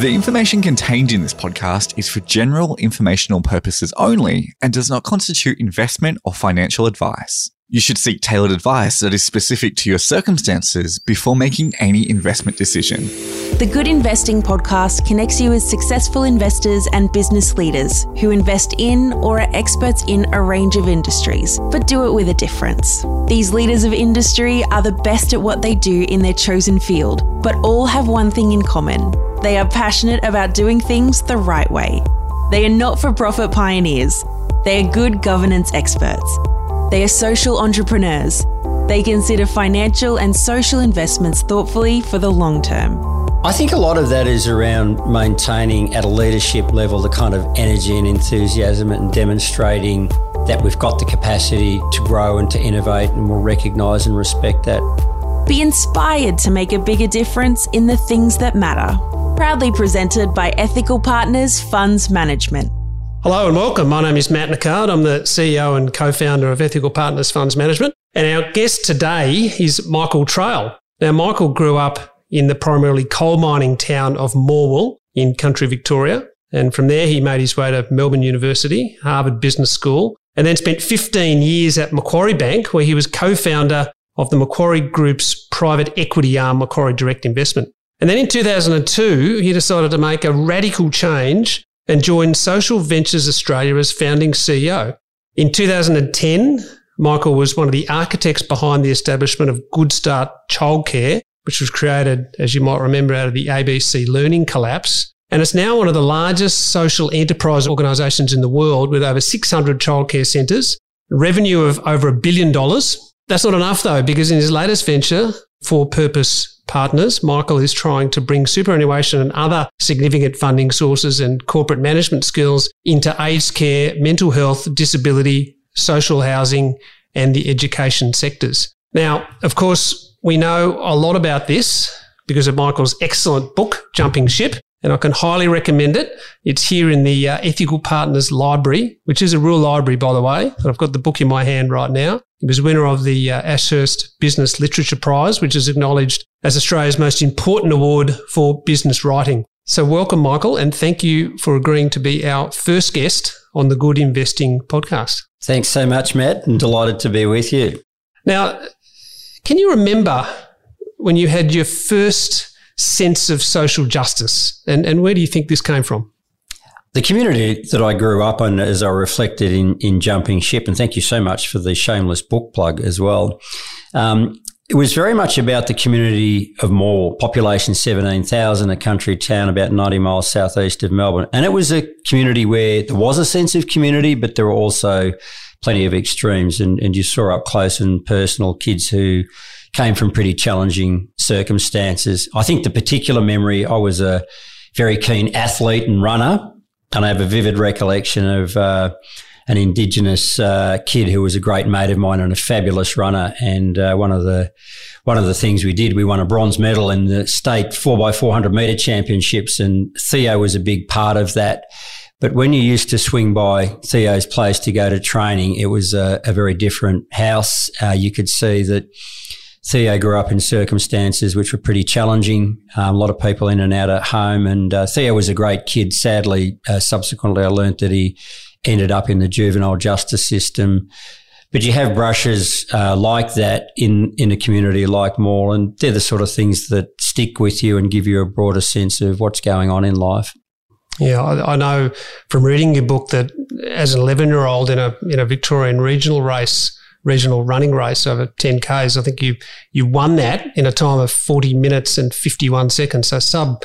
The information contained in this podcast is for general informational purposes only and does not constitute investment or financial advice. You should seek tailored advice that is specific to your circumstances before making any investment decision. The Good Investing podcast connects you with successful investors and business leaders who invest in or are experts in a range of industries, but do it with a difference. These leaders of industry are the best at what they do in their chosen field, but all have one thing in common they are passionate about doing things the right way. They are not for profit pioneers, they are good governance experts. They are social entrepreneurs. They consider financial and social investments thoughtfully for the long term. I think a lot of that is around maintaining at a leadership level the kind of energy and enthusiasm and demonstrating that we've got the capacity to grow and to innovate and we'll recognise and respect that. Be inspired to make a bigger difference in the things that matter. Proudly presented by Ethical Partners Funds Management. Hello and welcome. My name is Matt Nicard. I'm the CEO and co founder of Ethical Partners Funds Management. And our guest today is Michael Traill. Now, Michael grew up in the primarily coal mining town of Morwell in country Victoria. And from there, he made his way to Melbourne University, Harvard Business School, and then spent 15 years at Macquarie Bank, where he was co founder of the Macquarie Group's private equity arm, Macquarie Direct Investment. And then in 2002, he decided to make a radical change and joined Social Ventures Australia as founding CEO. In 2010, Michael was one of the architects behind the establishment of Good Start Childcare, which was created, as you might remember, out of the ABC learning collapse. And it's now one of the largest social enterprise organisations in the world with over 600 childcare centres, revenue of over a billion dollars. That's not enough though, because in his latest venture, For Purpose partners, Michael is trying to bring superannuation and other significant funding sources and corporate management skills into aged care, mental health, disability, social housing, and the education sectors. Now, of course, we know a lot about this because of Michael's excellent book, Jumping Ship, and I can highly recommend it. It's here in the uh, Ethical Partners Library, which is a real library, by the way. And I've got the book in my hand right now. He was winner of the uh, Ashurst Business Literature Prize, which is acknowledged as Australia's most important award for business writing. So, welcome, Michael, and thank you for agreeing to be our first guest on the Good Investing podcast. Thanks so much, Matt, and delighted to be with you. Now, can you remember when you had your first sense of social justice? And, and where do you think this came from? The community that I grew up in, as I reflected in, in Jumping Ship, and thank you so much for the shameless book plug as well. Um, it was very much about the community of Morwell, population 17,000, a country town about 90 miles southeast of Melbourne. And it was a community where there was a sense of community, but there were also plenty of extremes. And, and you saw up close and personal kids who came from pretty challenging circumstances. I think the particular memory, I was a very keen athlete and runner, and I have a vivid recollection of uh, an Indigenous uh, kid who was a great mate of mine and a fabulous runner. And uh, one of the one of the things we did, we won a bronze medal in the state four x four hundred meter championships, and Theo was a big part of that. But when you used to swing by Theo's place to go to training, it was a, a very different house. Uh, you could see that Theo grew up in circumstances which were pretty challenging. Um, a lot of people in and out at home, and uh, Theo was a great kid. Sadly, uh, subsequently, I learnt that he ended up in the juvenile justice system. But you have brushes uh, like that in in a community like Morwell. they're the sort of things that stick with you and give you a broader sense of what's going on in life. Yeah, I, I know from reading your book that as an eleven year old in a in a Victorian regional race regional running race over 10 Ks. I think you you won that in a time of 40 minutes and 51 seconds, so sub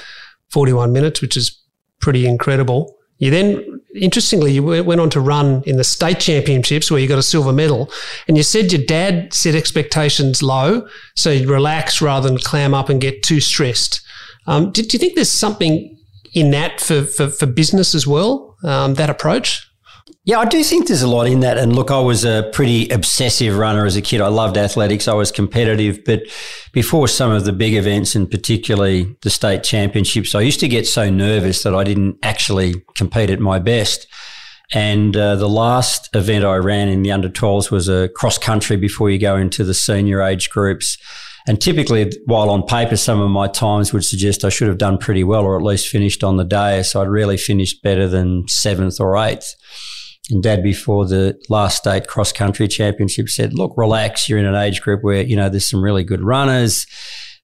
41 minutes, which is pretty incredible. You then, interestingly, you went on to run in the state championships where you got a silver medal, and you said your dad set expectations low, so you'd relax rather than clam up and get too stressed. Um, do, do, you think there's something in that for, for, for business as well, um, that approach? Yeah, I do think there's a lot in that. And look, I was a pretty obsessive runner as a kid. I loved athletics. I was competitive. But before some of the big events and particularly the state championships, I used to get so nervous that I didn't actually compete at my best. And uh, the last event I ran in the under 12s was a cross country before you go into the senior age groups. And typically, while on paper, some of my times would suggest I should have done pretty well or at least finished on the day. So I'd really finished better than seventh or eighth. And dad, before the last state cross country championship, said, look, relax. You're in an age group where, you know, there's some really good runners.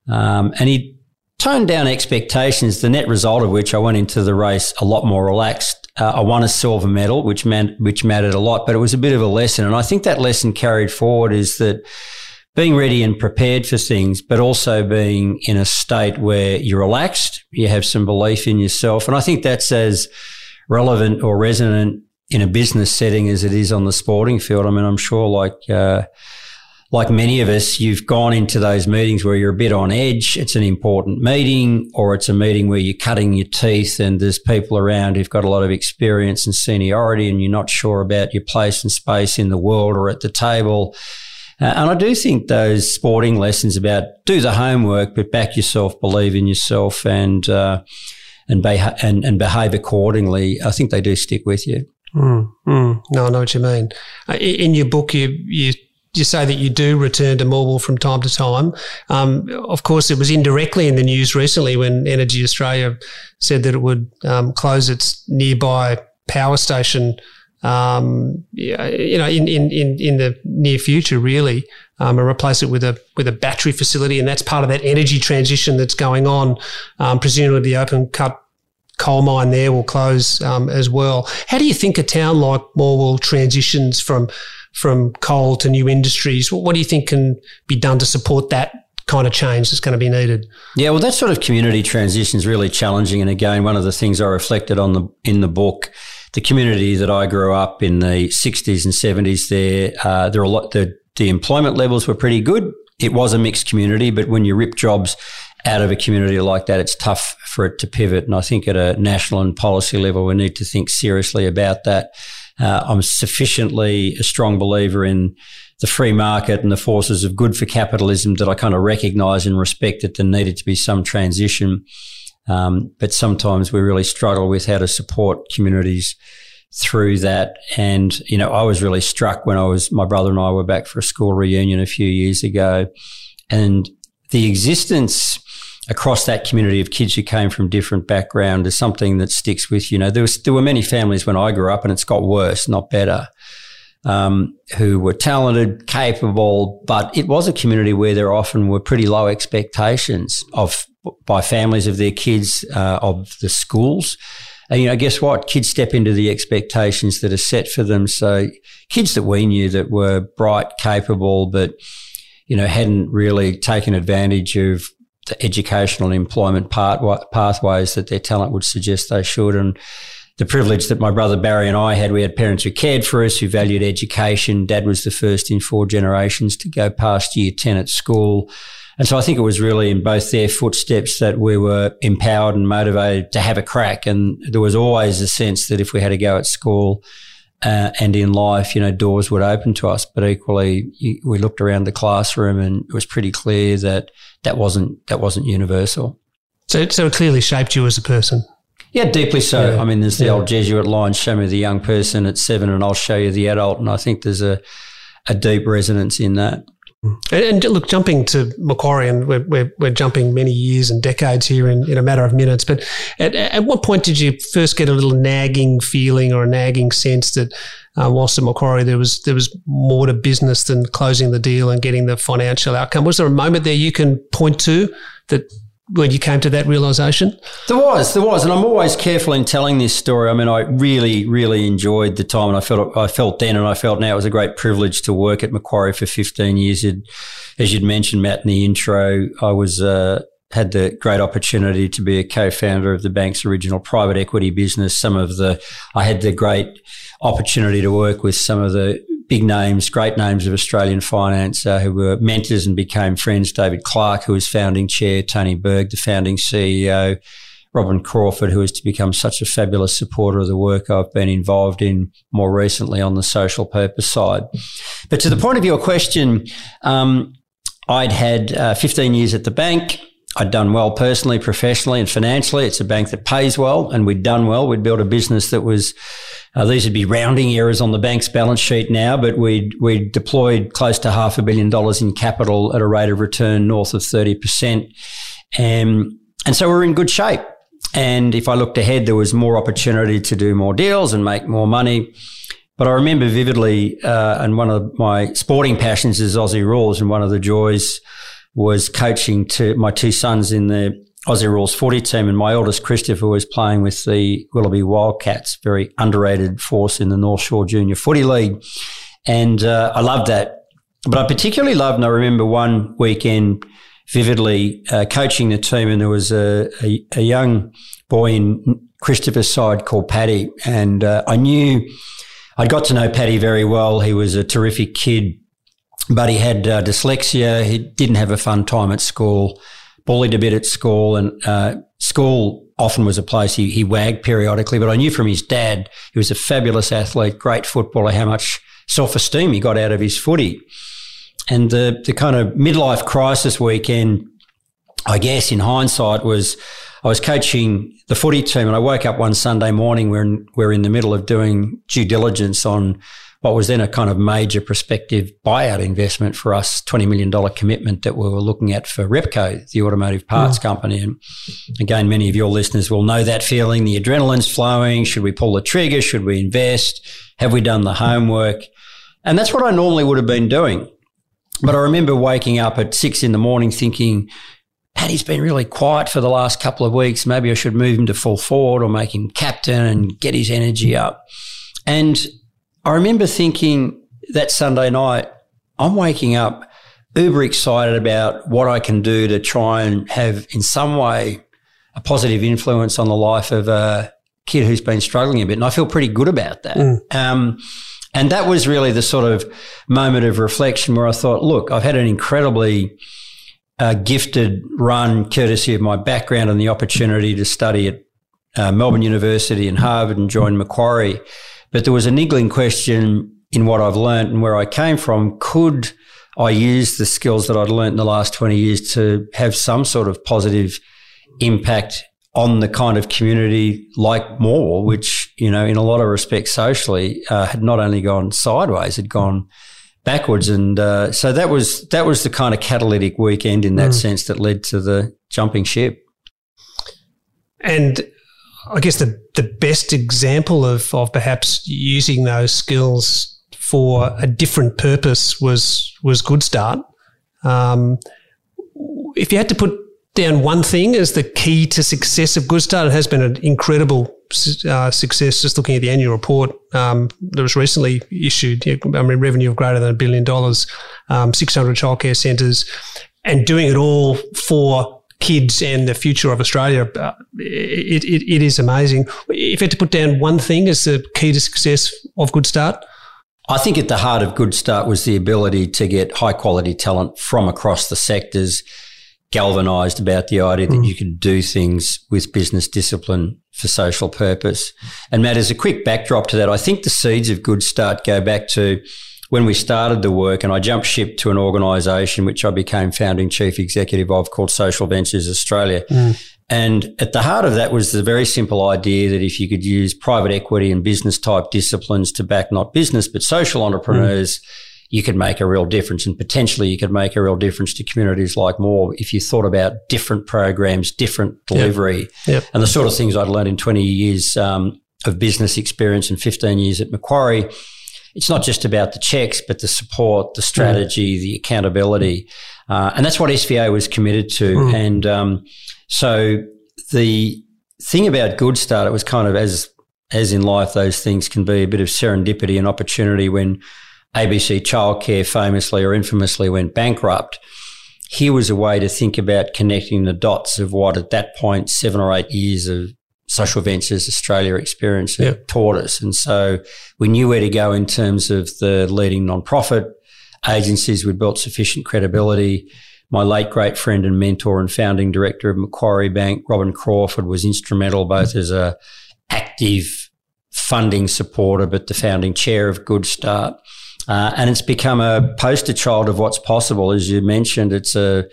Um, and he toned down expectations, the net result of which I went into the race a lot more relaxed. Uh, I won a silver medal, which meant, which mattered a lot, but it was a bit of a lesson. And I think that lesson carried forward is that being ready and prepared for things, but also being in a state where you're relaxed, you have some belief in yourself. And I think that's as relevant or resonant in a business setting as it is on the sporting field. I mean, I'm sure like, uh, like many of us, you've gone into those meetings where you're a bit on edge. It's an important meeting, or it's a meeting where you're cutting your teeth and there's people around who've got a lot of experience and seniority, and you're not sure about your place and space in the world or at the table. Uh, and I do think those sporting lessons about do the homework, but back yourself, believe in yourself, and uh, and, beha- and, and behave accordingly. I think they do stick with you. Mm, mm. No, I know what you mean. Uh, in your book, you you you say that you do return to Morwell from time to time. Um, of course, it was indirectly in the news recently when Energy Australia said that it would um, close its nearby power station um, you know, in, in, in, in the near future, really, um, and replace it with a with a battery facility, and that's part of that energy transition that's going on. Um, presumably, the open cut coal mine there will close um, as well. How do you think a town like Morwell transitions from from coal to new industries? What, what do you think can be done to support that kind of change that's going to be needed. Yeah, well, that sort of community transition is really challenging. And again, one of the things I reflected on the in the book the community that I grew up in the 60s and 70s there, uh, there are a lot, the, the employment levels were pretty good. It was a mixed community, but when you rip jobs out of a community like that, it's tough for it to pivot. And I think at a national and policy level, we need to think seriously about that. Uh, I'm sufficiently a strong believer in the free market and the forces of good for capitalism that I kind of recognize and respect that there needed to be some transition. Um, but sometimes we really struggle with how to support communities through that. And, you know, I was really struck when I was, my brother and I were back for a school reunion a few years ago. And the existence across that community of kids who came from different backgrounds is something that sticks with you. You know, there was, there were many families when I grew up and it's got worse, not better. Um, who were talented, capable, but it was a community where there often were pretty low expectations of by families of their kids, uh, of the schools. And, you know, guess what? Kids step into the expectations that are set for them. So kids that we knew that were bright, capable, but, you know, hadn't really taken advantage of the educational and employment part, pathways that their talent would suggest they should. And the privilege that my brother Barry and I had, we had parents who cared for us, who valued education. Dad was the first in four generations to go past year 10 at school. And so I think it was really in both their footsteps that we were empowered and motivated to have a crack. And there was always a sense that if we had to go at school uh, and in life, you know, doors would open to us. But equally, we looked around the classroom and it was pretty clear that that wasn't that wasn't universal. So, so it clearly shaped you as a person. Yeah, deeply so. Yeah. I mean, there's the yeah. old Jesuit line, show me the young person at seven and I'll show you the adult. And I think there's a, a deep resonance in that. And, look, jumping to Macquarie, and we're, we're, we're, jumping many years and decades here in, in a matter of minutes. But at, at what point did you first get a little nagging feeling or a nagging sense that uh, whilst at Macquarie there was there was more to business than closing the deal and getting the financial outcome? Was there a moment there you can point to that when you came to that realization? There was, there was, and I'm always careful in telling this story. I mean, I really, really enjoyed the time, and I felt, I felt then, and I felt now it was a great privilege to work at Macquarie for 15 years. It, as you'd mentioned, Matt, in the intro, I was. Uh, had the great opportunity to be a co-founder of the bank's original private equity business. Some of the, I had the great opportunity to work with some of the big names, great names of Australian finance uh, who were mentors and became friends. David Clarke, who was founding chair, Tony Berg, the founding CEO, Robin Crawford, who has to become such a fabulous supporter of the work I've been involved in more recently on the social purpose side. But to the point of your question, um, I'd had uh, 15 years at the bank. I'd done well personally, professionally, and financially. It's a bank that pays well, and we'd done well. We'd built a business that was, uh, these would be rounding errors on the bank's balance sheet now, but we'd, we'd deployed close to half a billion dollars in capital at a rate of return north of 30%. And, and so we're in good shape. And if I looked ahead, there was more opportunity to do more deals and make more money. But I remember vividly, uh, and one of my sporting passions is Aussie rules, and one of the joys was coaching to my two sons in the Aussie Rules 40 team, and my oldest Christopher was playing with the Willoughby Wildcats, very underrated force in the North Shore Junior Footy League. And uh, I loved that. But I particularly loved, and I remember one weekend vividly uh, coaching the team, and there was a, a, a, young boy in Christopher's side called Paddy. And uh, I knew I'd got to know Paddy very well. He was a terrific kid but he had uh, dyslexia. He didn't have a fun time at school, bullied a bit at school, and uh, school often was a place he, he wagged periodically. But I knew from his dad, he was a fabulous athlete, great footballer, how much self esteem he got out of his footy. And the, the kind of midlife crisis weekend, I guess, in hindsight, was I was coaching the footy team, and I woke up one Sunday morning. We're we're in the middle of doing due diligence on what was then a kind of major prospective buyout investment for us, $20 million commitment that we were looking at for Repco, the automotive parts mm. company. And again, many of your listeners will know that feeling. The adrenaline's flowing. Should we pull the trigger? Should we invest? Have we done the homework? And that's what I normally would have been doing. But I remember waking up at six in the morning thinking, Paddy's been really quiet for the last couple of weeks. Maybe I should move him to full forward or make him captain and get his energy up. And I remember thinking that Sunday night, I'm waking up uber excited about what I can do to try and have, in some way, a positive influence on the life of a kid who's been struggling a bit. And I feel pretty good about that. Mm. Um, and that was really the sort of moment of reflection where I thought, look, I've had an incredibly uh, gifted run, courtesy of my background and the opportunity to study at uh, Melbourne University and Harvard and join Macquarie. But there was a niggling question in what I've learned and where I came from. Could I use the skills that I'd learned in the last 20 years to have some sort of positive impact on the kind of community like Morwell, which, you know, in a lot of respects socially, uh, had not only gone sideways, had gone backwards. And uh, so that was that was the kind of catalytic weekend in that mm. sense that led to the jumping ship. And I guess the, the best example of, of perhaps using those skills for a different purpose was was Good Start. Um, if you had to put down one thing as the key to success of Good Start, it has been an incredible uh, success. Just looking at the annual report um, that was recently issued, I mean, revenue of greater than a billion dollars, um, 600 childcare centres, and doing it all for kids and the future of Australia, uh, it, it, it is amazing. If you had to put down one thing as the key to success of Good Start, I think at the heart of Good Start was the ability to get high quality talent from across the sectors, galvanized about the idea that mm. you could do things with business discipline for social purpose. And Matt, as a quick backdrop to that, I think the seeds of Good Start go back to when we started the work and I jumped ship to an organisation which I became founding chief executive of called Social Ventures Australia. Mm. And at the heart of that was the very simple idea that if you could use private equity and business type disciplines to back not business, but social entrepreneurs, mm. you could make a real difference and potentially you could make a real difference to communities like more if you thought about different programs, different delivery, yep. Yep. and the sort of things I'd learned in 20 years um, of business experience and 15 years at Macquarie it's not just about the checks, but the support, the strategy, mm. the accountability. Uh, and that's what SVA was committed to. Mm. And um, so the thing about Good Start, it was kind of as as in life, those things can be a bit of serendipity and opportunity when ABC Childcare famously or infamously went bankrupt. Here was a way to think about connecting the dots of what at that point, seven or eight years of Social Ventures Australia experience yep. taught us. And so we knew where to go in terms of the leading non-profit agencies. We'd built sufficient credibility. My late great friend and mentor and founding director of Macquarie Bank, Robin Crawford, was instrumental both as a active funding supporter, but the founding chair of Good Start. Uh, and it's become a poster child of what's possible. As you mentioned, it's a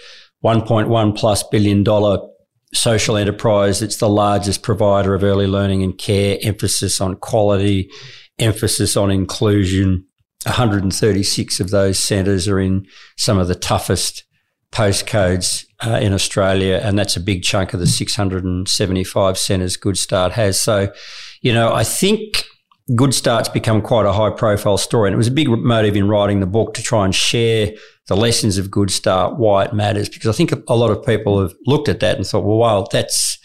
1.1 plus billion dollar social enterprise. It's the largest provider of early learning and care, emphasis on quality, emphasis on inclusion. 136 of those centres are in some of the toughest postcodes uh, in Australia, and that's a big chunk of the 675 centres Good Start has. So, you know, I think Good Start's become quite a high profile story, and it was a big motive in writing the book to try and share the lessons of Good Start, why it matters, because I think a lot of people have looked at that and thought, well, wow, that's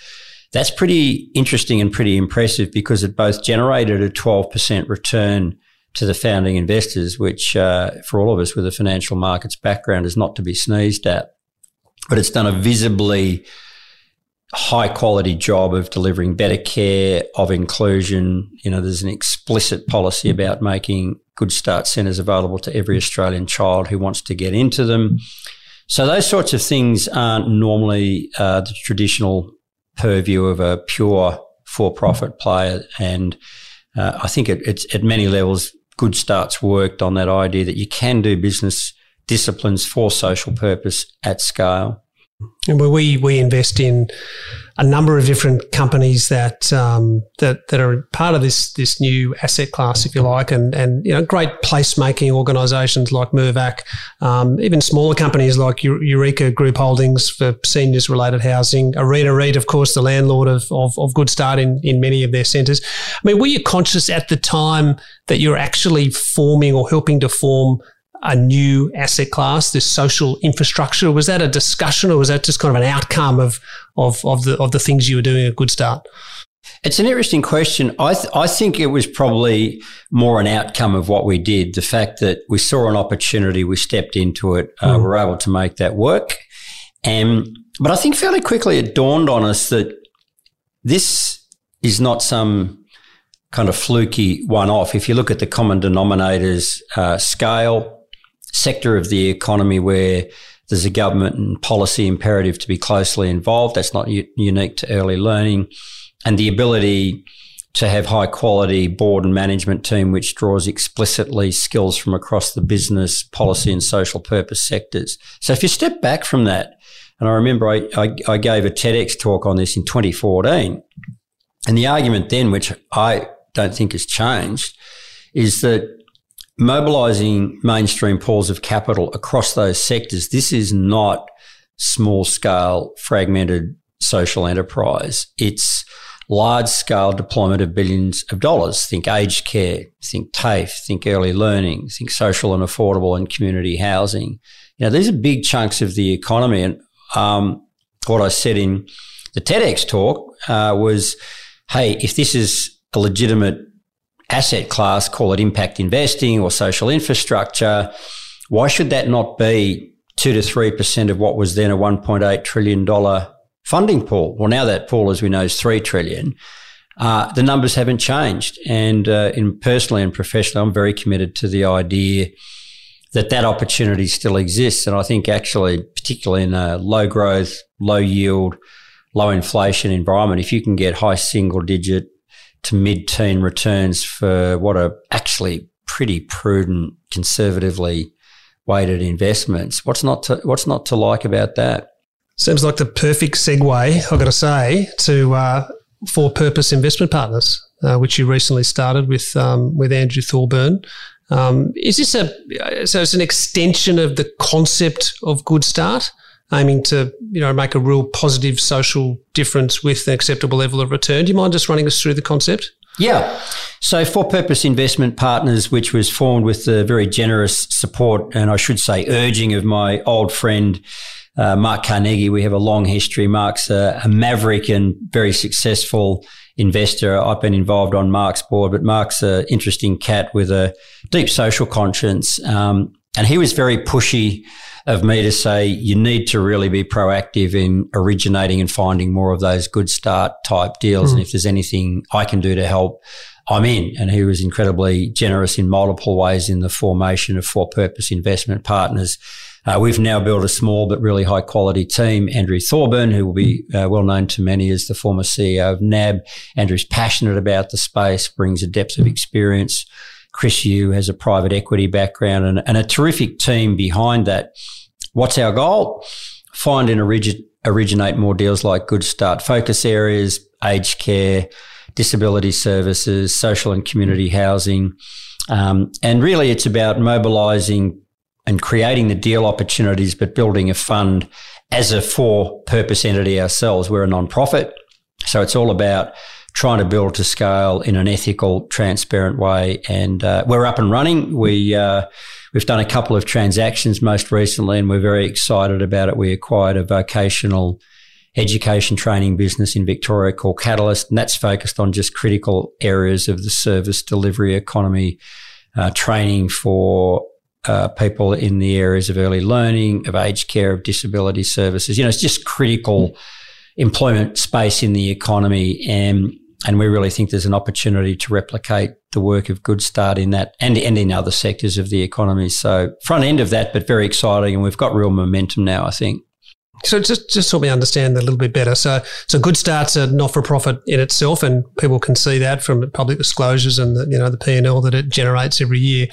that's pretty interesting and pretty impressive because it both generated a 12% return to the founding investors, which uh, for all of us with a financial markets background is not to be sneezed at. But it's done a visibly high quality job of delivering better care, of inclusion. You know, there's an explicit policy about making Good Start centres available to every Australian child who wants to get into them. So those sorts of things aren't normally uh, the traditional purview of a pure for-profit player, and uh, I think it, it's at many levels. Good Start's worked on that idea that you can do business disciplines for social purpose at scale. And we we invest in a number of different companies that um, that that are part of this this new asset class, if you like, and and you know great placemaking organisations like Mirvac, um, even smaller companies like Eureka Group Holdings for seniors related housing, Arena REIT, of course, the landlord of, of, of Good Start in in many of their centres. I mean, were you conscious at the time that you're actually forming or helping to form a new asset class, this social infrastructure? Was that a discussion, or was that just kind of an outcome of of of the of the things you were doing at Good Start? It's an interesting question. I th- I think it was probably more an outcome of what we did. The fact that we saw an opportunity, we stepped into it, uh, mm. we were able to make that work. And but I think fairly quickly it dawned on us that this is not some kind of fluky one off. If you look at the common denominators uh, scale, sector of the economy where there's a government and policy imperative to be closely involved. That's not u- unique to early learning. And the ability to have high quality board and management team, which draws explicitly skills from across the business, policy and social purpose sectors. So if you step back from that, and I remember I, I, I gave a TEDx talk on this in 2014, and the argument then, which I don't think has changed, is that mobilizing mainstream pools of capital across those sectors, this is not small scale, fragmented social enterprise. It's large scale deployment of billions of dollars. Think aged care, think TAFE, think early learning, think social and affordable and community housing. You know, these are big chunks of the economy. And um, what I said in the TEDx talk uh, was, hey, if this is a legitimate asset class, call it impact investing or social infrastructure, why should that not be two to three percent of what was then a one point eight trillion dollar funding pool? Well, now that pool, as we know, is three trillion. Uh, the numbers haven't changed, and uh, in personally and professionally, I'm very committed to the idea that that opportunity still exists. And I think actually, particularly in a low growth, low yield, low inflation environment, if you can get high single digit to mid-teen returns for what are actually pretty prudent, conservatively weighted investments. What's not to, what's not to like about that? Seems like the perfect segue, I've got to say, to uh, for purpose investment partners, uh, which you recently started with um, with Andrew Thorburn. Um, is this a so it's an extension of the concept of Good Start? Aiming to you know make a real positive social difference with an acceptable level of return. Do you mind just running us through the concept? Yeah. So, For Purpose Investment Partners, which was formed with the very generous support and I should say urging of my old friend, uh, Mark Carnegie. We have a long history. Mark's a, a, maverick and very successful investor. I've been involved on Mark's board, but Mark's an interesting cat with a deep social conscience. Um, and he was very pushy of me to say you need to really be proactive in originating and finding more of those good start type deals. Mm. And if there's anything I can do to help, I'm in. And he was incredibly generous in multiple ways in the formation of for purpose investment partners. Uh, we've now built a small but really high quality team. Andrew Thorburn, who will be uh, well known to many as the former CEO of NAB. Andrew's passionate about the space, brings a depth of experience. Chris Yu has a private equity background and, and a terrific team behind that. What's our goal? find and origi- originate more deals like Good Start focus areas, aged care, disability services, social and community housing. Um, and really, it's about mobilizing and creating the deal opportunities, but building a fund as a for purpose entity ourselves. We're a non-profit. So it's all about trying to build to scale in an ethical, transparent way. And uh, we're up and running. We uh, we've done a couple of transactions most recently, and we're very excited about it. We acquired a vocational education training business in Victoria called Catalyst, and that's focused on just critical areas of the service delivery economy, uh, training for uh, people in the areas of early learning, of aged care, of disability services. You know, it's just critical employment space in the economy. And and we really think there's an opportunity to replicate the work of Good Start in that and, and in other sectors of the economy. So front end of that, but very exciting. And we've got real momentum now, I think. So just just help me understand that a little bit better. So so Good Start's a not for profit in itself, and people can see that from public disclosures and the you know the P and L that it generates every year.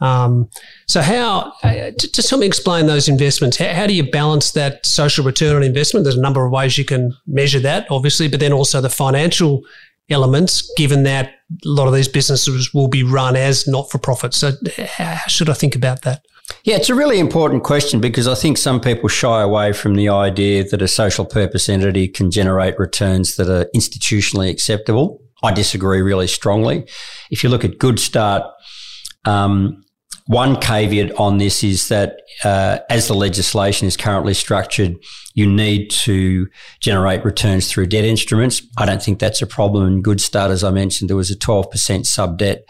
Um, so how uh, just help me explain those investments. How, how, do you balance that social return on investment? There's a number of ways you can measure that, obviously, but then also the financial elements, given that a lot of these businesses will be run as not for profit. So how should I think about that? Yeah, it's a really important question because I think some people shy away from the idea that a social purpose entity can generate returns that are institutionally acceptable. I disagree really strongly. If you look at Good Start, um, one caveat on this is that uh, as the legislation is currently structured, you need to generate returns through debt instruments. I don't think that's a problem. In Good Start, as I mentioned, there was a 12% sub debt.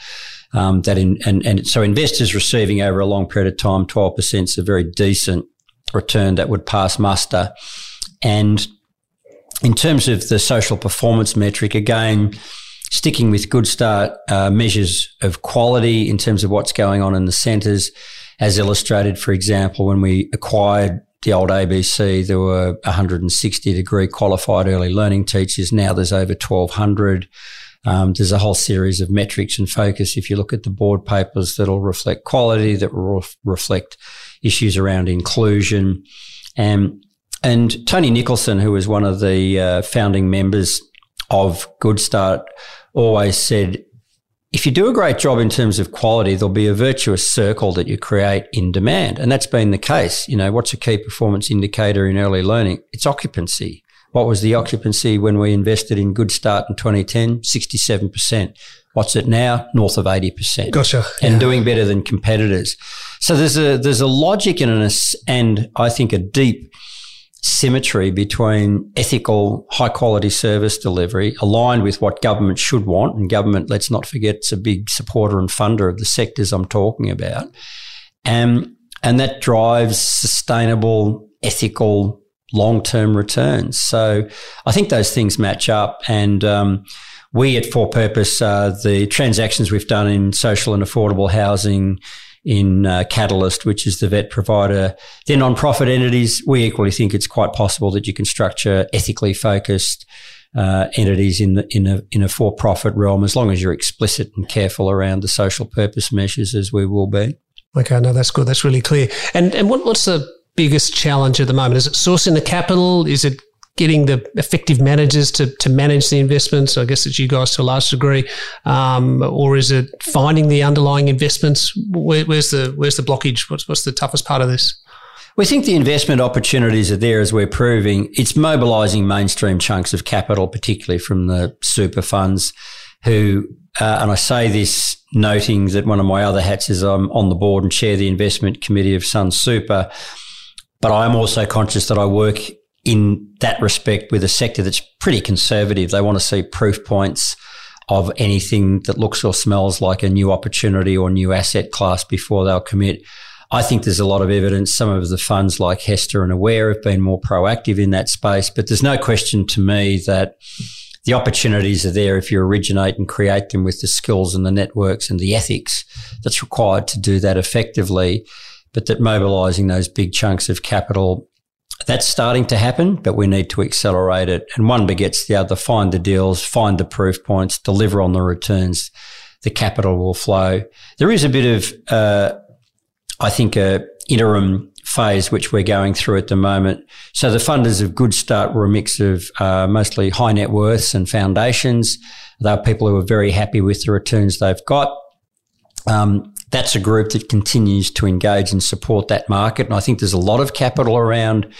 Um, that in, and, and so investors receiving over a long period of time, 12% is a very decent return that would pass muster. And in terms of the social performance metric, again, sticking with Good Start uh, measures of quality in terms of what's going on in the centres, as illustrated, for example, when we acquired the old ABC, there were 160 degree qualified early learning teachers. Now there's over 1,200. Um, there's a whole series of metrics and focus. If you look at the board papers, that'll reflect quality, that will reflect issues around inclusion. Um, and Tony Nicholson, who was one of the uh, founding members of Good Start, always said, if you do a great job in terms of quality, there'll be a virtuous circle that you create in demand. And that's been the case. You know, what's a key performance indicator in early learning? It's occupancy. What was the occupancy when we invested in Good Start in 2010? 67%. What's it now? North of 80%. Gotcha. And yeah. doing better than competitors. So there's a, there's a logic in a, and I think a deep symmetry between ethical, high quality service delivery aligned with what government should want. And government, let's not forget, it's a big supporter and funder of the sectors I'm talking about. And, and that drives sustainable, ethical, long term returns. So I think those things match up. And, um, we at For Purpose, uh, the transactions we've done in social and affordable housing, in uh, Catalyst, which is the vet provider. They're non-profit entities. We equally think it's quite possible that you can structure ethically focused uh, entities in the, in a in a for-profit realm, as long as you're explicit and careful around the social purpose measures, as we will be. Okay, no, that's good. That's really clear. And and what, what's the biggest challenge at the moment? Is it sourcing the capital? Is it getting the effective managers to, to manage the investments? I guess it's you guys to a large degree, um, or is it finding the underlying investments? Where, where's the where's the blockage? What's what's the toughest part of this? We think the investment opportunities are there as we're proving. It's mobilising mainstream chunks of capital, particularly from the super funds, who, uh, and I say this noting that one of my other hats is I'm on the board and chair the investment committee of Sunsuper. But I'm also conscious that I work in that respect with a sector that's pretty conservative. They want to see proof points of anything that looks or smells like a new opportunity or new asset class before they'll commit. I think there's a lot of evidence. Some of the funds like HESTA and Aware have been more proactive in that space, but there's no question to me that the opportunities are there if you originate and create them with the skills and the networks and the ethics that's required to do that effectively. But that mobilizing those big chunks of capital that's starting to happen, but we need to accelerate it. And one begets the other. Find the deals, find the proof points, deliver on the returns. The capital will flow. There is a bit of, uh, I think, a interim phase, which we're going through at the moment. So the funders of Good Start were a mix of uh, mostly high net worths and foundations. They are people who are very happy with the returns they've got. Um, that's a group that continues to engage and support that market. And I think there's a lot of capital around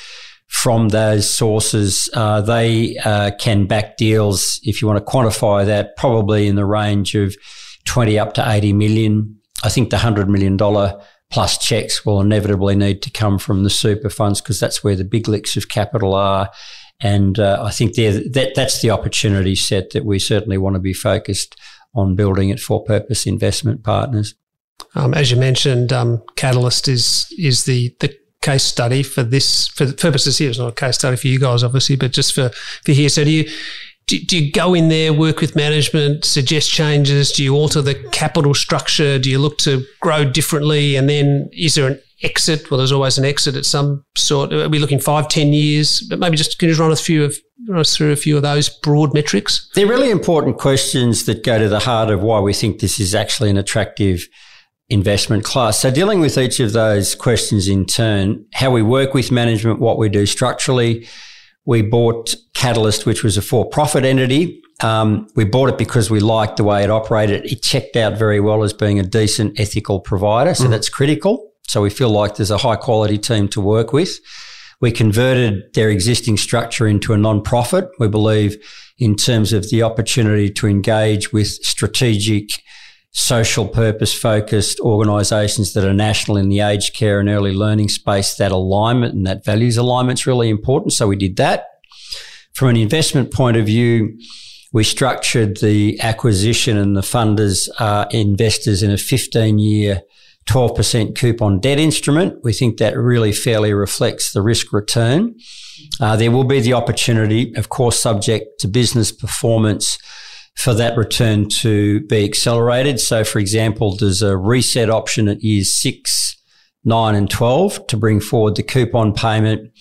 from those sources. Uh, they uh, can back deals, if you want to quantify that, probably in the range of 20 up to 80 million. I think the $100 million plus checks will inevitably need to come from the super funds because that's where the big licks of capital are. And uh, I think that that's the opportunity set that we certainly want to be focused on building it for purpose investment partners. Um, as you mentioned, um, Catalyst is is the the case study for this for the purposes here. It's not a case study for you guys, obviously, but just for for here. So do you do, do, you go in there, work with management, suggest changes? Do you alter the capital structure? Do you look to grow differently? And then is there an exit? Well, there's always an exit at some sort. Are we looking five, ten years? But maybe just can you just run us few of run us through a few of those broad metrics? They're really important questions that go to the heart of why we think this is actually an attractive investment class. So dealing with each of those questions in turn, how we work with management, what we do structurally, we bought Catalyst, which was a for profit entity. Um, we bought it because we liked the way it operated. It checked out very well as being a decent ethical provider. So mm. that's critical. So we feel like there's a high quality team to work with. We converted their existing structure into a non-profit. We believe in terms of the opportunity to engage with strategic social purpose focused organisations that are national in the aged care and early learning space, that alignment and that values alignment is really important. So we did that. From an investment point of view, we structured the acquisition and the funders are investors in a 15 year 12% coupon debt instrument. We think that really fairly reflects the risk return. Uh, there will be the opportunity, of course, subject to business performance for that return to be accelerated. So, for example, there's a reset option at years six, nine, and 12 to bring forward the coupon payment,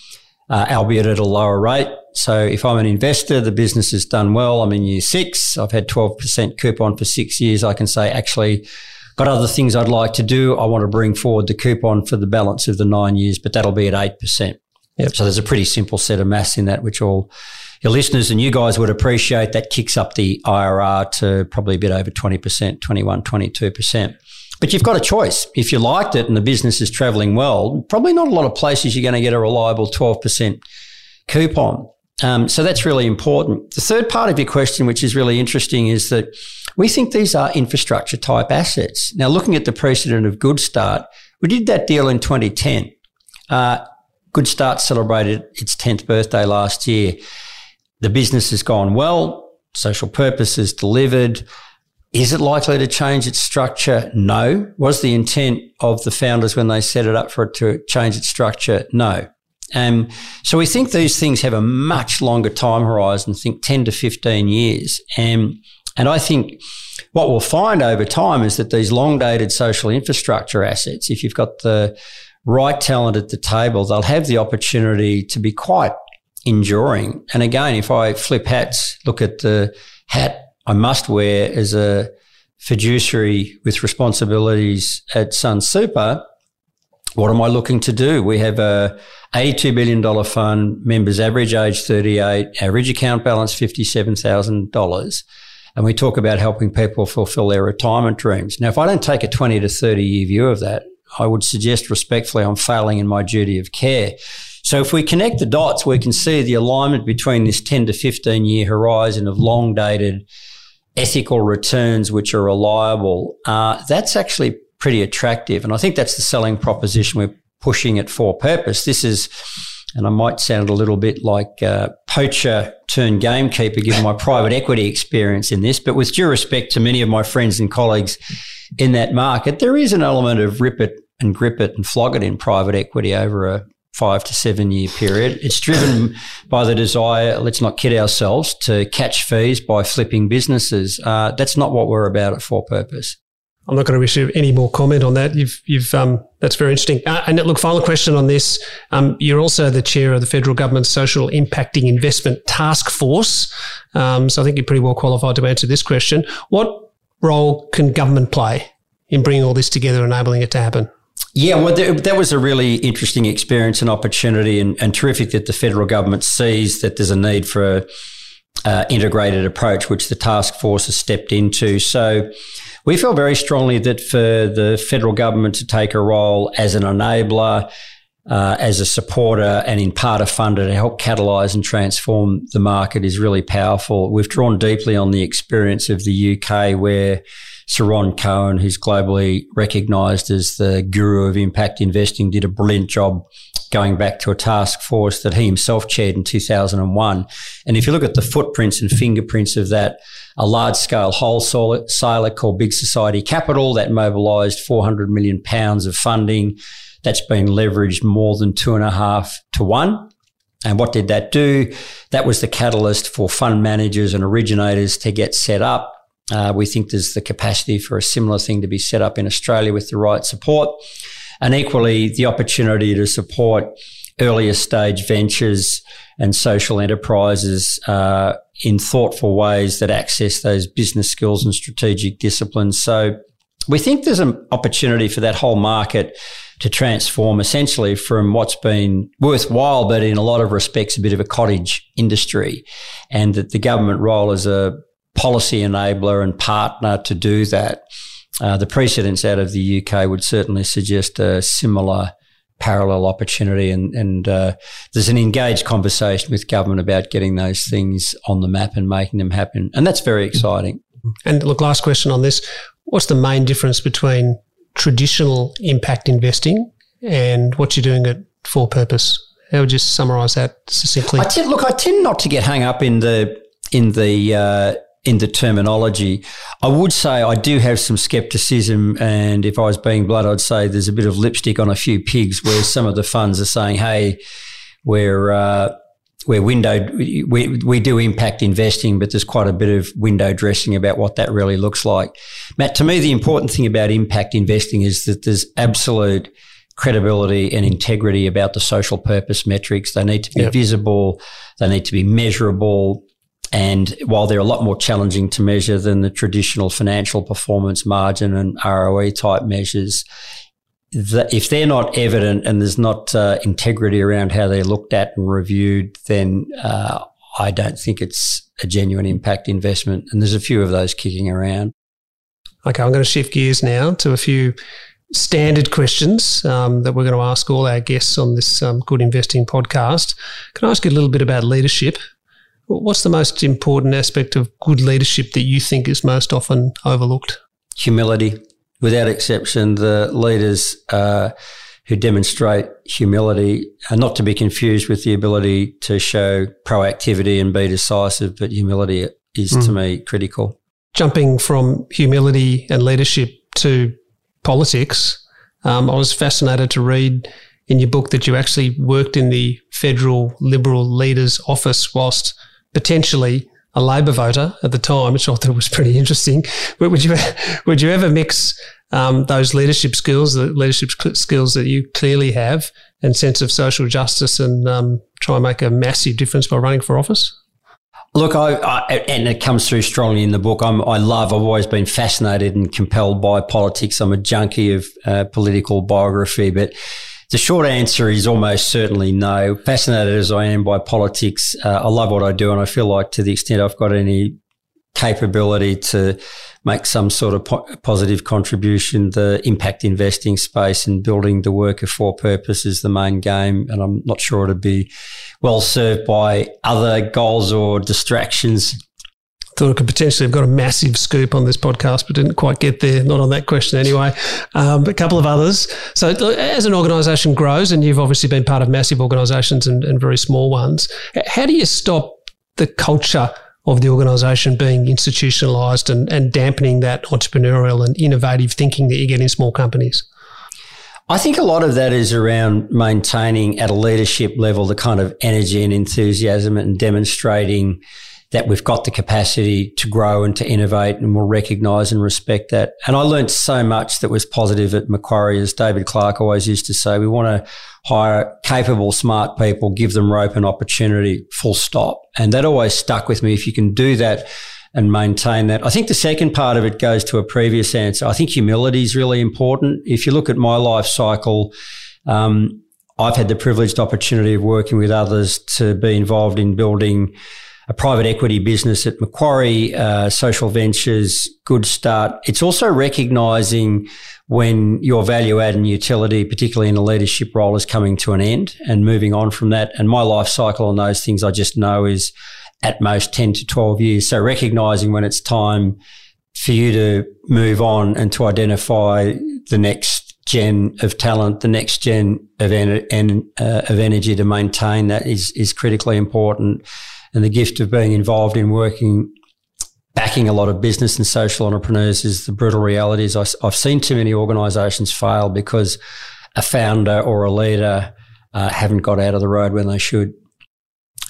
uh, albeit at a lower rate. So, if I'm an investor, the business has done well. I'm in year six. I've had 12% coupon for six years. I can say, actually, got other things I'd like to do. I want to bring forward the coupon for the balance of the nine years, but that'll be at 8%. Yep. So there's a pretty simple set of maths in that, which all your listeners and you guys would appreciate that kicks up the IRR to probably a bit over 20%, 21, 22%. But you've got a choice. If you liked it and the business is traveling well, probably not a lot of places you're going to get a reliable 12% coupon. Um, so that's really important. The third part of your question, which is really interesting, is that we think these are infrastructure type assets. Now, looking at the precedent of Good Start, we did that deal in 2010. Uh, Good Start celebrated its 10th birthday last year. The business has gone well. Social purpose is delivered. Is it likely to change its structure? No. Was the intent of the founders when they set it up for it to change its structure? No. Um, so we think these things have a much longer time horizon, think 10 to 15 years. Um, and I think what we'll find over time is that these long dated social infrastructure assets, if you've got the right talent at the table, they'll have the opportunity to be quite enduring. And again, if I flip hats, look at the hat I must wear as a fiduciary with responsibilities at Sunsuper, what am I looking to do? We have a $82 billion fund, members average age 38, average account balance $57,000. And we talk about helping people fulfill their retirement dreams. Now, if I don't take a 20 to 30 year view of that, I would suggest respectfully I'm failing in my duty of care. So if we connect the dots, we can see the alignment between this 10 to 15 year horizon of long dated ethical returns, which are reliable. Uh, that's actually pretty attractive. And I think that's the selling proposition we're pushing it for purpose. This is, and I might sound a little bit like a poacher turned gamekeeper given my private equity experience in this, but with due respect to many of my friends and colleagues in that market, there is an element of rip it and grip it and flog it in private equity over a five to seven year period. It's driven by the desire, let's not kid ourselves, to catch fees by flipping businesses. Uh, that's not what we're about at For Purpose. I'm not going to receive any more comment on that. You've, you've, um, that's very interesting. Uh, and look, final question on this. Um, you're also the chair of the federal government's social impacting investment task force. Um, so I think you're pretty well qualified to answer this question. What role can government play in bringing all this together, and enabling it to happen? Yeah, well, that was a really interesting experience and opportunity, and, and terrific that the federal government sees that there's a need for a uh, integrated approach, which the task force has stepped into. So we feel very strongly that for the federal government to take a role as an enabler, uh, as a supporter, and in part a funder to help catalyse and transform the market is really powerful. We've drawn deeply on the experience of the UK where Sir Ron Cohen, who's globally recognised as the guru of impact investing, did a brilliant job going back to a task force that he himself chaired in 2001. And if you look at the footprints and fingerprints of that, a large scale wholesaler called Big Society Capital that mobilised 400 million pounds of funding. That's been leveraged more than two and a half to one. And what did that do? That was the catalyst for fund managers and originators to get set up uh, we think there's the capacity for a similar thing to be set up in Australia with the right support. And equally, the opportunity to support earlier stage ventures and social enterprises uh, in thoughtful ways that access those business skills and strategic disciplines. So we think there's an opportunity for that whole market to transform essentially from what's been worthwhile, but in a lot of respects, a bit of a cottage industry. And that the government role as a policy enabler and partner to do that. Uh, the precedents out of the UK would certainly suggest a similar parallel opportunity, and, and uh, there's an engaged conversation with government about getting those things on the map and making them happen, and that's very exciting. And look, last question on this: What's the main difference between traditional impact investing and what you're doing it for purpose? How would you summarise that succinctly? I tend, look, I tend not to get hung up in the in the uh, in the terminology. I would say I do have some skepticism, and if I was being blunt, I'd say there's a bit of lipstick on a few pigs where some of the funds are saying, hey, we're. Uh, we're window we, we do impact investing, but there's quite a bit of window dressing about what that really looks like. Matt, to me, the important thing about impact investing is that there's absolute credibility and integrity about the social purpose metrics. They need to be yep. visible, they need to be measurable, and while they're a lot more challenging to measure than the traditional financial performance margin and ROE type measures, the, if they're not evident and there's not uh, integrity around how they're looked at and reviewed, then uh, I don't think it's a genuine impact investment. And there's a few of those kicking around. Okay, I'm going to shift gears now to a few standard questions um, that we're going to ask all our guests on this um, Good Investing podcast. Can I ask you a little bit about leadership? What's the most important aspect of good leadership that you think is most often overlooked? Humility. Without exception, the leaders uh, who demonstrate humility are not to be confused with the ability to show proactivity and be decisive, but humility is mm. to me critical. Jumping from humility and leadership to politics, um, I was fascinated to read in your book that you actually worked in the federal Liberal leader's office whilst potentially a Labor voter at the time, which I thought was pretty interesting. Would you would you ever mix um, those leadership skills, the leadership skills that you clearly have, and sense of social justice, and um, try and make a massive difference by running for office? Look, I, I, and it comes through strongly in the book. I'm, i love. I've always been fascinated and compelled by politics. I'm a junkie of uh, political biography, but the short answer is almost certainly no. Fascinated as I am by politics, uh, I love what I do, and I feel like to the extent I've got any capability to make some sort of po- positive contribution, the impact investing space and building the worker for purpose is the main game. And I'm not sure it'd be well served by other goals or distractions thought I could potentially have got a massive scoop on this podcast, but didn't quite get there. Not on that question anyway. Um, a couple of others. So, as an organisation grows, and you've obviously been part of massive organisations and, and very small ones, how do you stop the culture? of the organisation being institutionalised and, and dampening that entrepreneurial and innovative thinking that you get in small companies? I think a lot of that is around maintaining at a leadership level the kind of energy and enthusiasm and demonstrating that we've got the capacity to grow and to innovate and we'll recognize and respect that. And I learned so much that was positive at Macquarie, as David Clarke always used to say, we want to hire capable, smart people, give them rope and opportunity, full stop. And that always stuck with me. If you can do that and maintain that. I think the second part of it goes to a previous answer. I think humility is really important. If you look at my life cycle, um, I've had the privileged opportunity of working with others to be involved in building a private equity business at Macquarie, uh, social ventures, Goodstart. It's also recognizing when your value add and utility, particularly in a leadership role, is coming to an end and moving on from that. And my life cycle on those things I just know is at most 10 to 12 years. So recognizing when it's time for you to move on and to identify the next gen of talent, the next gen of, en- en- uh, of energy to maintain that is, is critically important. And the gift of being involved in working, backing a lot of business and social entrepreneurs is the brutal realities. I, have seen too many organizations fail because a founder or a leader uh, haven't got out of the road when they should.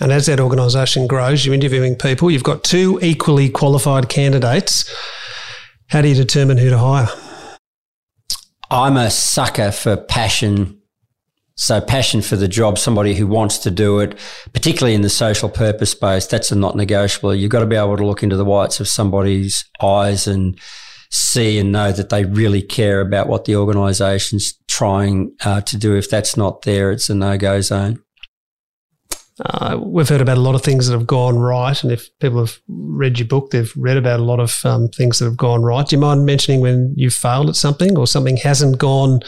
And as that organisation grows, you're interviewing people. You've got two equally qualified candidates. How do you determine who to hire? I'm a sucker for passion. So passion for the job, somebody who wants to do it, particularly in the social purpose space, that's a not negotiable. You've got to be able to look into the whites of somebody's eyes and see and know that they really care about what the organisation's trying uh, to do. If that's not there, it's a no-go zone. Uh, we've heard about a lot of things that have gone right, and if people have read your book, they've read about a lot of um, things that have gone right. Do you mind mentioning when you've failed at something or something hasn't gone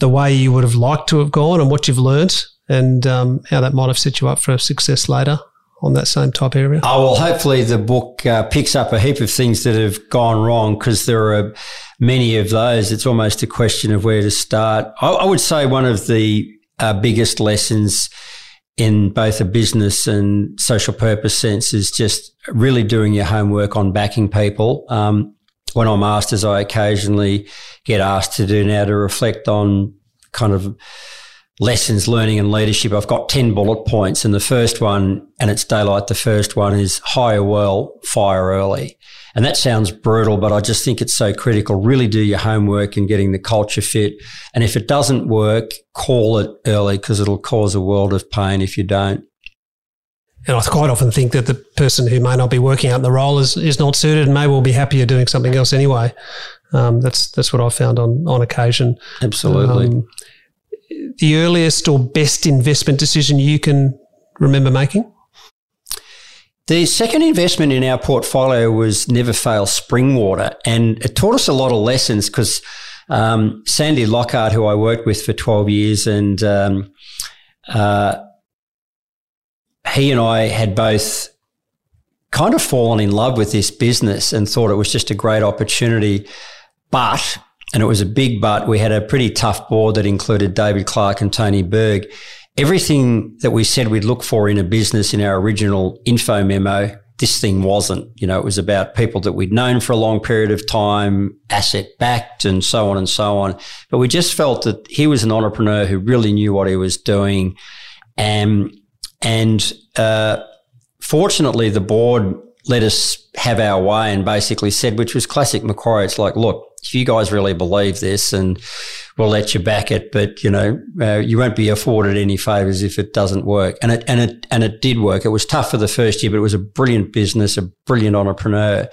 the way you would have liked to have gone, and what you've learnt, and um, how that might have set you up for success later? on that same type area? Oh, well, hopefully the book uh, picks up a heap of things that have gone wrong because there are many of those. It's almost a question of where to start. I, I would say one of the uh, biggest lessons in both a business and social purpose sense is just really doing your homework on backing people. Um, when I'm asked, as I occasionally get asked to do now, to reflect on kind of lessons learning and leadership, I've got 10 bullet points. And the first one, and it's daylight, the first one is hire well, fire early. And that sounds brutal, but I just think it's so critical. Really do your homework in getting the culture fit. And if it doesn't work, call it early because it'll cause a world of pain if you don't. And I quite often think that the person who may not be working out the role is, is not suited and may well be happier doing something else anyway. Um, that's that's what I've found on on occasion. Absolutely. Um, the earliest or best investment decision you can remember making? The second investment in our portfolio was Neverfail Springwater, and it taught us a lot of lessons because um, Sandy Lockhart, who I worked with for 12 years, and um, uh, he and I had both kind of fallen in love with this business and thought it was just a great opportunity. But, and it was a big but, we had a pretty tough board that included David Clarke and Tony Berg everything that we said we'd look for in a business in our original info memo, this thing wasn't. You know, it was about people that we'd known for a long period of time, asset backed, and so on and so on. But we just felt that he was an entrepreneur who really knew what he was doing. And, and uh, fortunately, the board let us have our way and basically said, which was classic Macquarie, it's like, look, if you guys really believe this and we'll let you back it, but you know, uh, you won't be afforded any favors if it doesn't work. And it, and it, and it did work. It was tough for the first year, but it was a brilliant business, a brilliant entrepreneur.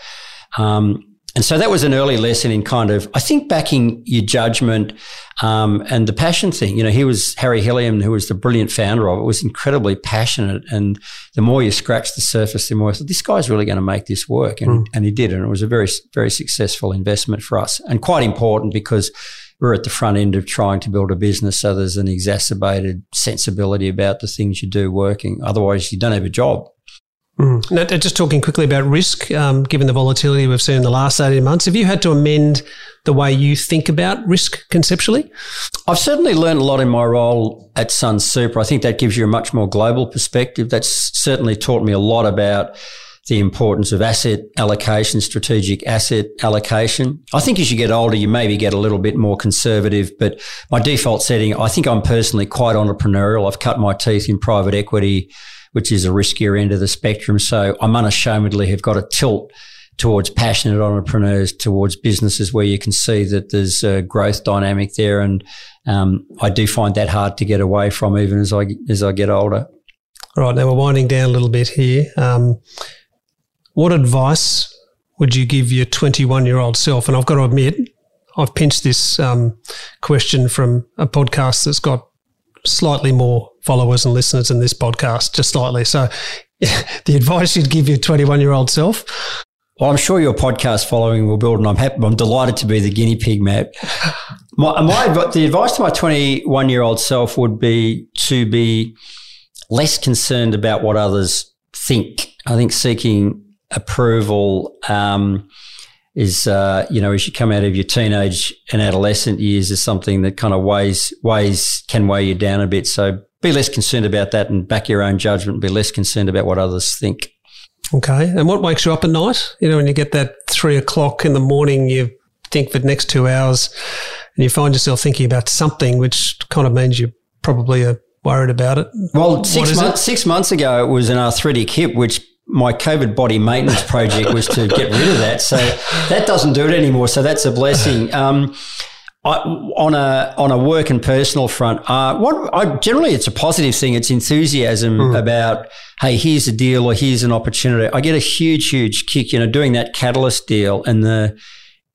Um, and so that was an early lesson in kind of, I think, backing your judgment um, and the passion thing. You know, he was Harry Hilliam, who was the brilliant founder of it, was incredibly passionate. And the more you scratch the surface, the more I thought, this guy's really going to make this work. And, mm. and he did. And it was a very, very successful investment for us and quite important because we're at the front end of trying to build a business. So there's an exacerbated sensibility about the things you do working. Otherwise, you don't have a job. Mm. Now, just talking quickly about risk, um, given the volatility we've seen in the last 18 months, have you had to amend the way you think about risk conceptually? I've certainly learned a lot in my role at Sunsuper. I think that gives you a much more global perspective. That's certainly taught me a lot about the importance of asset allocation, strategic asset allocation. I think as you get older, you maybe get a little bit more conservative, but my default setting, I think I'm personally quite entrepreneurial. I've cut my teeth in private equity which is a riskier end of the spectrum. So I'm unashamedly have got a tilt towards passionate entrepreneurs, towards businesses where you can see that there's a growth dynamic there. And um, I do find that hard to get away from even as I, as I get older. Right. Now we're winding down a little bit here. Um, what advice would you give your 21 year old self? And I've got to admit, I've pinched this um, question from a podcast that's got slightly more followers and listeners in this podcast, just slightly. So, the advice you'd give your 21 year old self. Well, I'm sure your podcast following will build, and I'm happy. I'm delighted to be the guinea pig, Matt. My, my the advice to my 21 year old self would be to be less concerned about what others think. I think seeking approval um, is, uh, you know, as you come out of your teenage and adolescent years, is something that kind of weighs weighs can weigh you down a bit. So be less concerned about that and back your own judgment. Be less concerned about what others think. Okay. And what wakes you up at night? You know, when you get that three o'clock in the morning, you think for the next two hours and you find yourself thinking about something, which kind of means you probably are worried about it. Well, six months, six months ago, it was an arthritic hip, which my COVID body maintenance project was to get rid of that. So that doesn't do it anymore. So that's a blessing. Um, I, on a on a work and personal front, uh, what I, generally it's a positive thing. It's enthusiasm mm. about hey, here's a deal or here's an opportunity. I get a huge, huge kick, you know, doing that catalyst deal and the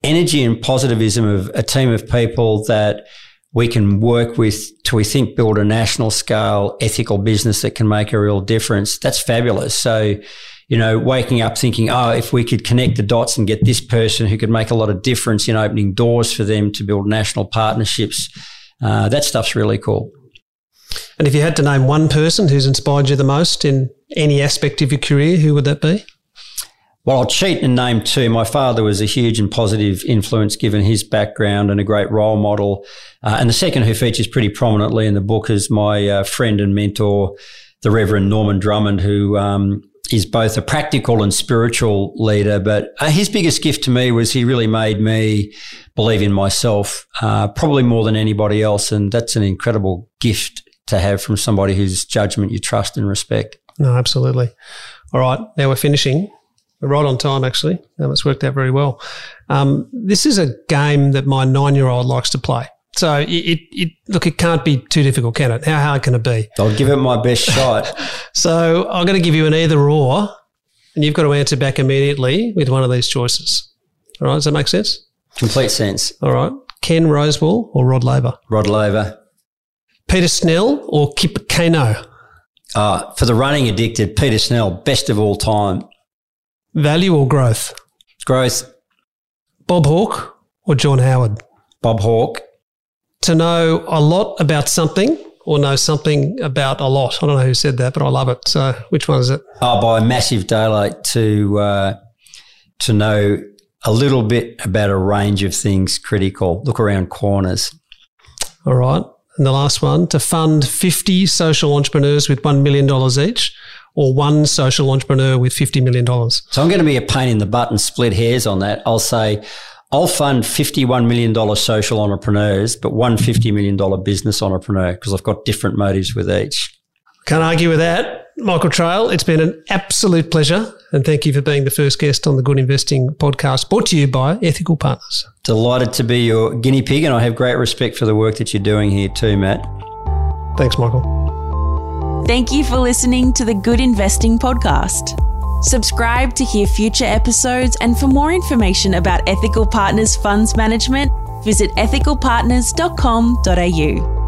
energy and positivism of a team of people that we can work with to we think build a national scale ethical business that can make a real difference. That's fabulous. So you know, waking up thinking, oh, if we could connect the dots and get this person who could make a lot of difference in opening doors for them to build national partnerships, uh, that stuff's really cool. And if you had to name one person who's inspired you the most in any aspect of your career, who would that be? Well, I'll cheat and name two. My father was a huge and positive influence given his background and a great role model. Uh, and the second who features pretty prominently in the book is my uh, friend and mentor, the Reverend Norman Drummond, who um, is both a practical and spiritual leader. But uh, his biggest gift to me was he really made me believe in myself, uh, probably more than anybody else. And that's an incredible gift to have from somebody whose judgment you trust and respect. No, absolutely. All right, now we're finishing. Right on time, actually. Um, it's worked out very well. Um, this is a game that my nine year old likes to play. So it, it, it, look, it can't be too difficult, can it? How hard can it be? I'll give it my best shot. so I'm going to give you an either or, and you've got to answer back immediately with one of these choices. All right, does that make sense? Complete sense. All right, Ken Rosewall or Rod Laver? Rod Laver. Peter Snell or Kip Keino? Uh, for the running addicted, Peter Snell, best of all time. Value or growth? Growth. Bob Hawke or John Howard? Bob Hawke to know a lot about something or know something about a lot. I don't know who said that, but I love it. So, which one is it? Oh, by massive daylight to uh, to know a little bit about a range of things critical. Look around corners. All right. And the last one to fund 50 social entrepreneurs with $1 million each or one social entrepreneur with $50 million. So I'm going to be a pain in the butt and split hairs on that. I'll say I'll fund $51 million social entrepreneurs, but one $50 million business entrepreneur because I've got different motives with each. Can't argue with that. Michael Traill, it's been an absolute pleasure. And thank you for being the first guest on the Good Investing podcast brought to you by Ethical Partners. Delighted to be your guinea pig, and I have great respect for the work that you're doing here too, Matt. Thanks, Michael. Thank you for listening to the Good Investing podcast. Subscribe to hear future episodes and for more information about Ethical Partners Funds Management, visit ethicalpartners.com.au.